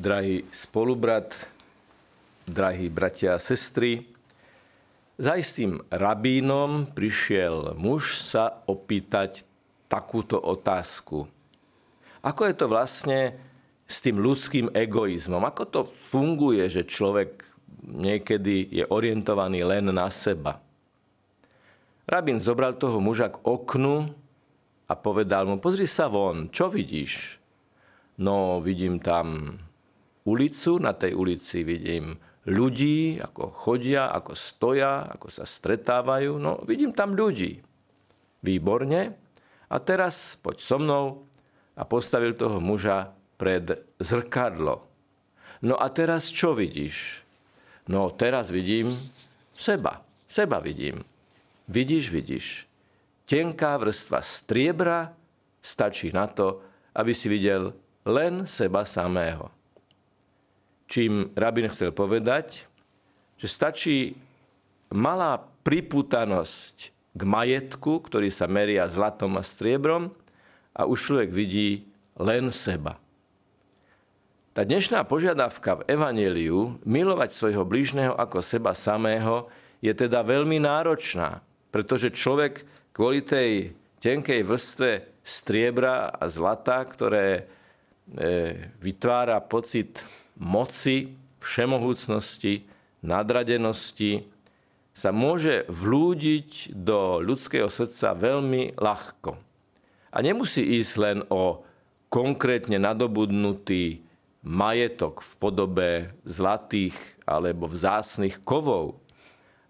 drahý spolubrat, drahí bratia a sestry. Za istým rabínom prišiel muž sa opýtať takúto otázku. Ako je to vlastne s tým ľudským egoizmom? Ako to funguje, že človek niekedy je orientovaný len na seba? Rabín zobral toho muža k oknu a povedal mu, pozri sa von, čo vidíš? No, vidím tam ulicu, na tej ulici vidím ľudí, ako chodia, ako stoja, ako sa stretávajú. No, vidím tam ľudí. Výborne. A teraz poď so mnou a postavil toho muža pred zrkadlo. No a teraz čo vidíš? No teraz vidím seba. Seba vidím. Vidíš, vidíš. Tenká vrstva striebra stačí na to, aby si videl len seba samého. Čím rabin chcel povedať, že stačí malá priputanosť k majetku, ktorý sa meria zlatom a striebrom a už človek vidí len seba. Tá dnešná požiadavka v Evangeliu milovať svojho blížneho ako seba samého je teda veľmi náročná, pretože človek kvôli tej tenkej vrstve striebra a zlata, ktoré E, vytvára pocit moci, všemohúcnosti, nadradenosti, sa môže vlúdiť do ľudského srdca veľmi ľahko. A nemusí ísť len o konkrétne nadobudnutý majetok v podobe zlatých alebo vzácných kovov,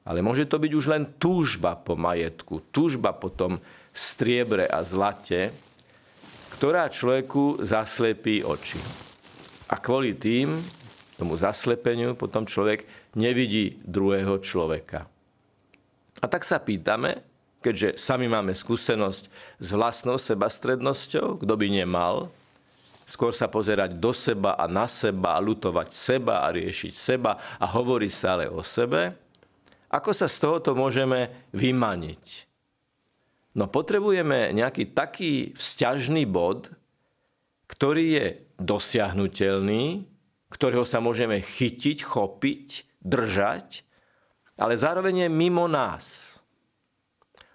ale môže to byť už len túžba po majetku, túžba po tom striebre a zlate, ktorá človeku zaslepí oči. A kvôli tým, tomu zaslepeniu, potom človek nevidí druhého človeka. A tak sa pýtame, keďže sami máme skúsenosť s vlastnou sebastrednosťou, kto by nemal, skôr sa pozerať do seba a na seba a lutovať seba a riešiť seba a hovoriť stále o sebe, ako sa z tohoto môžeme vymaniť? No potrebujeme nejaký taký vzťažný bod, ktorý je dosiahnutelný, ktorého sa môžeme chytiť, chopiť, držať, ale zároveň je mimo nás.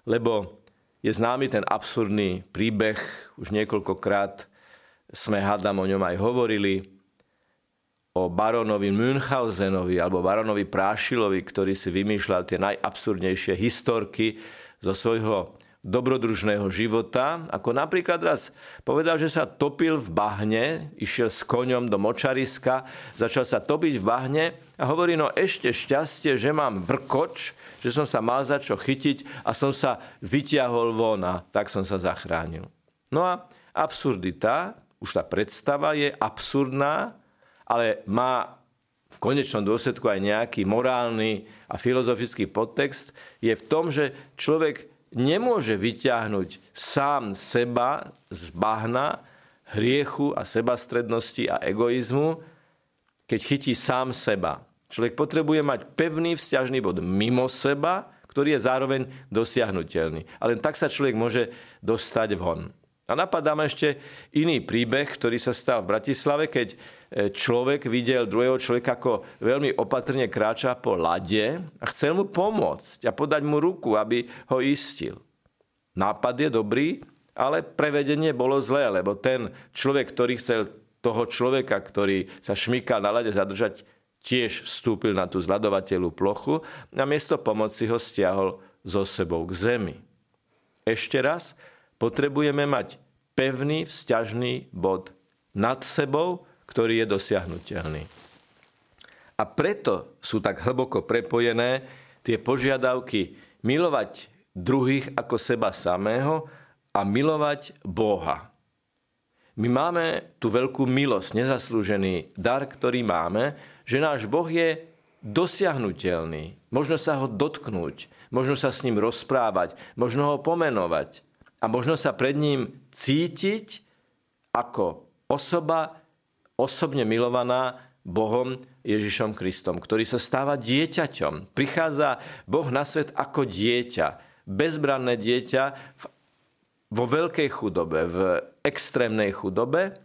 Lebo je známy ten absurdný príbeh, už niekoľkokrát sme hádam o ňom aj hovorili, o baronovi Münchausenovi alebo baronovi Prášilovi, ktorý si vymýšľal tie najabsurdnejšie historky zo svojho dobrodružného života, ako napríklad raz povedal, že sa topil v bahne, išiel s koňom do močariska, začal sa topiť v bahne a hovorí, no ešte šťastie, že mám vrkoč, že som sa mal za čo chytiť a som sa vyťahol von a tak som sa zachránil. No a absurdita, už tá predstava je absurdná, ale má v konečnom dôsledku aj nejaký morálny a filozofický podtext, je v tom, že človek nemôže vyťahnuť sám seba z bahna, hriechu a sebastrednosti a egoizmu, keď chytí sám seba. Človek potrebuje mať pevný vzťažný bod mimo seba, ktorý je zároveň dosiahnutelný. A len tak sa človek môže dostať von. A napadá ma ešte iný príbeh, ktorý sa stal v Bratislave, keď e, človek videl druhého človeka, ako veľmi opatrne kráča po lade a chcel mu pomôcť a podať mu ruku, aby ho istil. Nápad je dobrý, ale prevedenie bolo zlé, lebo ten človek, ktorý chcel toho človeka, ktorý sa šmykal na lade zadržať, tiež vstúpil na tú zladovateľú plochu a miesto pomoci ho stiahol so sebou k zemi. Ešte raz, potrebujeme mať pevný vzťažný bod nad sebou, ktorý je dosiahnutelný. A preto sú tak hlboko prepojené tie požiadavky milovať druhých ako seba samého a milovať Boha. My máme tú veľkú milosť, nezaslúžený dar, ktorý máme, že náš Boh je dosiahnutelný. Možno sa ho dotknúť, možno sa s ním rozprávať, možno ho pomenovať a možno sa pred ním cítiť ako osoba osobne milovaná Bohom Ježišom Kristom, ktorý sa stáva dieťaťom. Prichádza Boh na svet ako dieťa, bezbranné dieťa vo veľkej chudobe, v extrémnej chudobe,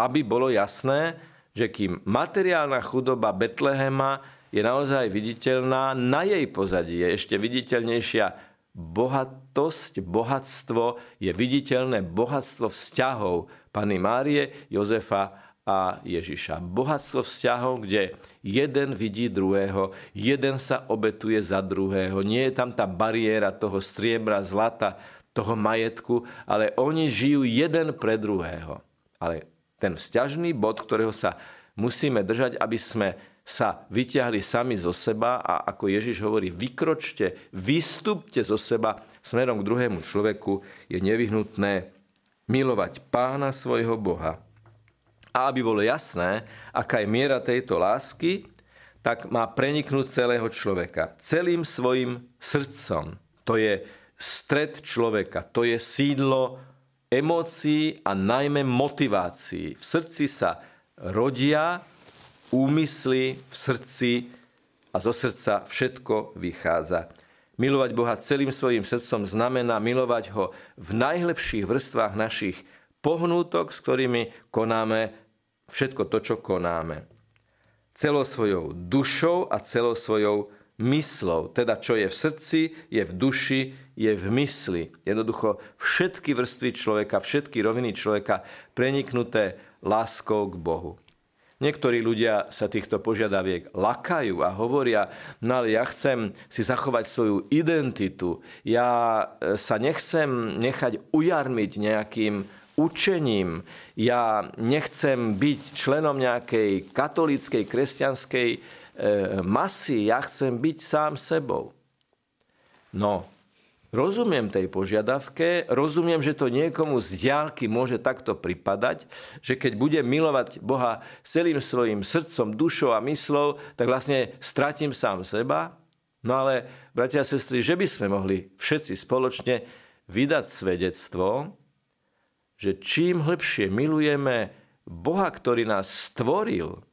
aby bolo jasné, že kým materiálna chudoba Betlehema je naozaj viditeľná, na jej pozadí je ešte viditeľnejšia bohatosť, bohatstvo, je viditeľné bohatstvo vzťahov Pany Márie, Jozefa a Ježiša. Bohatstvo vzťahov, kde jeden vidí druhého, jeden sa obetuje za druhého. Nie je tam tá bariéra toho striebra, zlata, toho majetku, ale oni žijú jeden pre druhého. Ale ten vzťažný bod, ktorého sa musíme držať, aby sme sa vyťahli sami zo seba a ako Ježiš hovorí, vykročte, vystupte zo seba smerom k druhému človeku, je nevyhnutné milovať pána svojho Boha a aby bolo jasné, aká je miera tejto lásky, tak má preniknúť celého človeka. Celým svojim srdcom. To je stred človeka. To je sídlo emócií a najmä motivácií. V srdci sa rodia úmysly v srdci a zo srdca všetko vychádza. Milovať Boha celým svojim srdcom znamená milovať ho v najlepších vrstvách našich pohnútok, s ktorými konáme všetko to, čo konáme. Celou svojou dušou a celou svojou myslou. Teda čo je v srdci, je v duši, je v mysli. Jednoducho všetky vrstvy človeka, všetky roviny človeka preniknuté láskou k Bohu. Niektorí ľudia sa týchto požiadaviek lakajú a hovoria, no ale ja chcem si zachovať svoju identitu, ja e, sa nechcem nechať ujarmiť nejakým učením. Ja nechcem byť členom nejakej katolíckej, kresťanskej e, masy, ja chcem byť sám sebou. No, rozumiem tej požiadavke, rozumiem, že to niekomu z diálky môže takto pripadať, že keď bude milovať Boha celým svojim srdcom, dušou a myslou, tak vlastne stratím sám seba. No ale, bratia a sestry, že by sme mohli všetci spoločne vydať svedectvo, že čím hlbšie milujeme Boha, ktorý nás stvoril,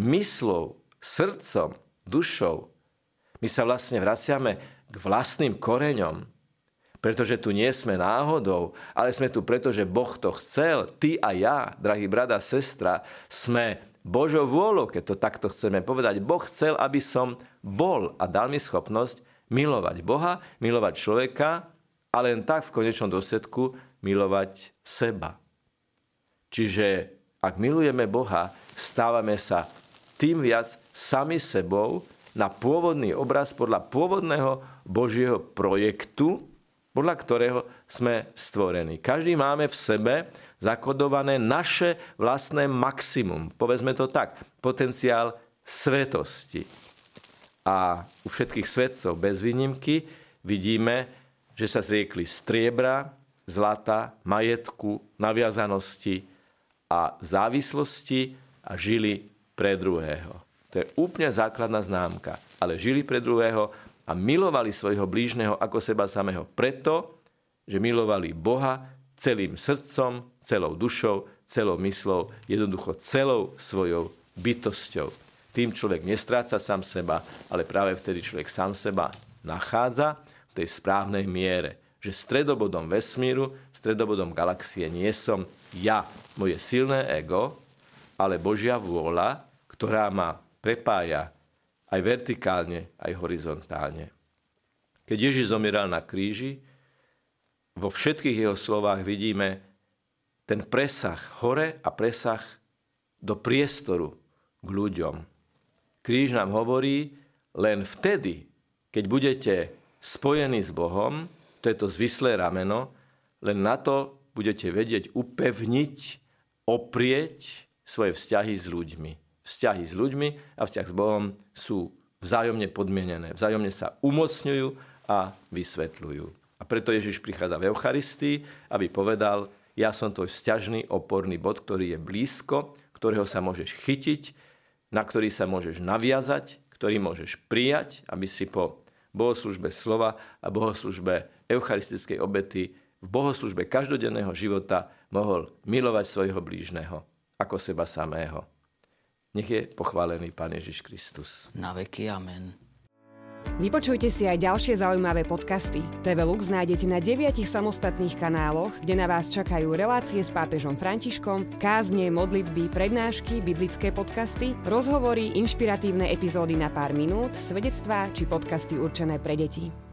myslou, srdcom, dušou, my sa vlastne vraciame k vlastným koreňom. Pretože tu nie sme náhodou, ale sme tu preto, že Boh to chcel. Ty a ja, drahý brada sestra, sme Božou vôľou, keď to takto chceme povedať. Boh chcel, aby som bol a dal mi schopnosť milovať Boha, milovať človeka a len tak v konečnom dôsledku milovať seba. Čiže ak milujeme Boha, stávame sa tým viac sami sebou na pôvodný obraz podľa pôvodného Božieho projektu, podľa ktorého sme stvorení. Každý máme v sebe zakodované naše vlastné maximum. Povedzme to tak, potenciál svetosti. A u všetkých svetcov bez výnimky vidíme, že sa zriekli striebra, zlata, majetku, naviazanosti a závislosti a žili pre druhého. To je úplne základná známka. Ale žili pre druhého a milovali svojho blížneho ako seba samého preto, že milovali Boha celým srdcom, celou dušou, celou myslou, jednoducho celou svojou bytosťou. Tým človek nestráca sám seba, ale práve vtedy človek sám seba nachádza v tej správnej miere že stredobodom vesmíru, stredobodom galaxie nie som ja, moje silné ego, ale Božia vôľa, ktorá ma prepája aj vertikálne, aj horizontálne. Keď Ježiš zomieral na kríži, vo všetkých jeho slovách vidíme ten presah hore a presah do priestoru k ľuďom. Kríž nám hovorí, len vtedy, keď budete spojení s Bohom, to je to zvislé rameno, len na to budete vedieť upevniť, oprieť svoje vzťahy s ľuďmi. Vzťahy s ľuďmi a vzťah s Bohom sú vzájomne podmienené. Vzájomne sa umocňujú a vysvetľujú. A preto Ježiš prichádza v Eucharistii, aby povedal, ja som tvoj vzťažný oporný bod, ktorý je blízko, ktorého sa môžeš chytiť, na ktorý sa môžeš naviazať, ktorý môžeš prijať, aby si po bohoslužbe slova a bohoslužbe eucharistickej obety v bohoslužbe každodenného života mohol milovať svojho blížneho ako seba samého. Nech je pochválený Pán Ježiš Kristus. Na veky amen. Vypočujte si aj ďalšie zaujímavé podcasty. TV Lux nájdete na deviatich samostatných kanáloch, kde na vás čakajú relácie s pápežom Františkom, kázne, modlitby, prednášky, biblické podcasty, rozhovory, inšpiratívne epizódy na pár minút, svedectvá či podcasty určené pre deti.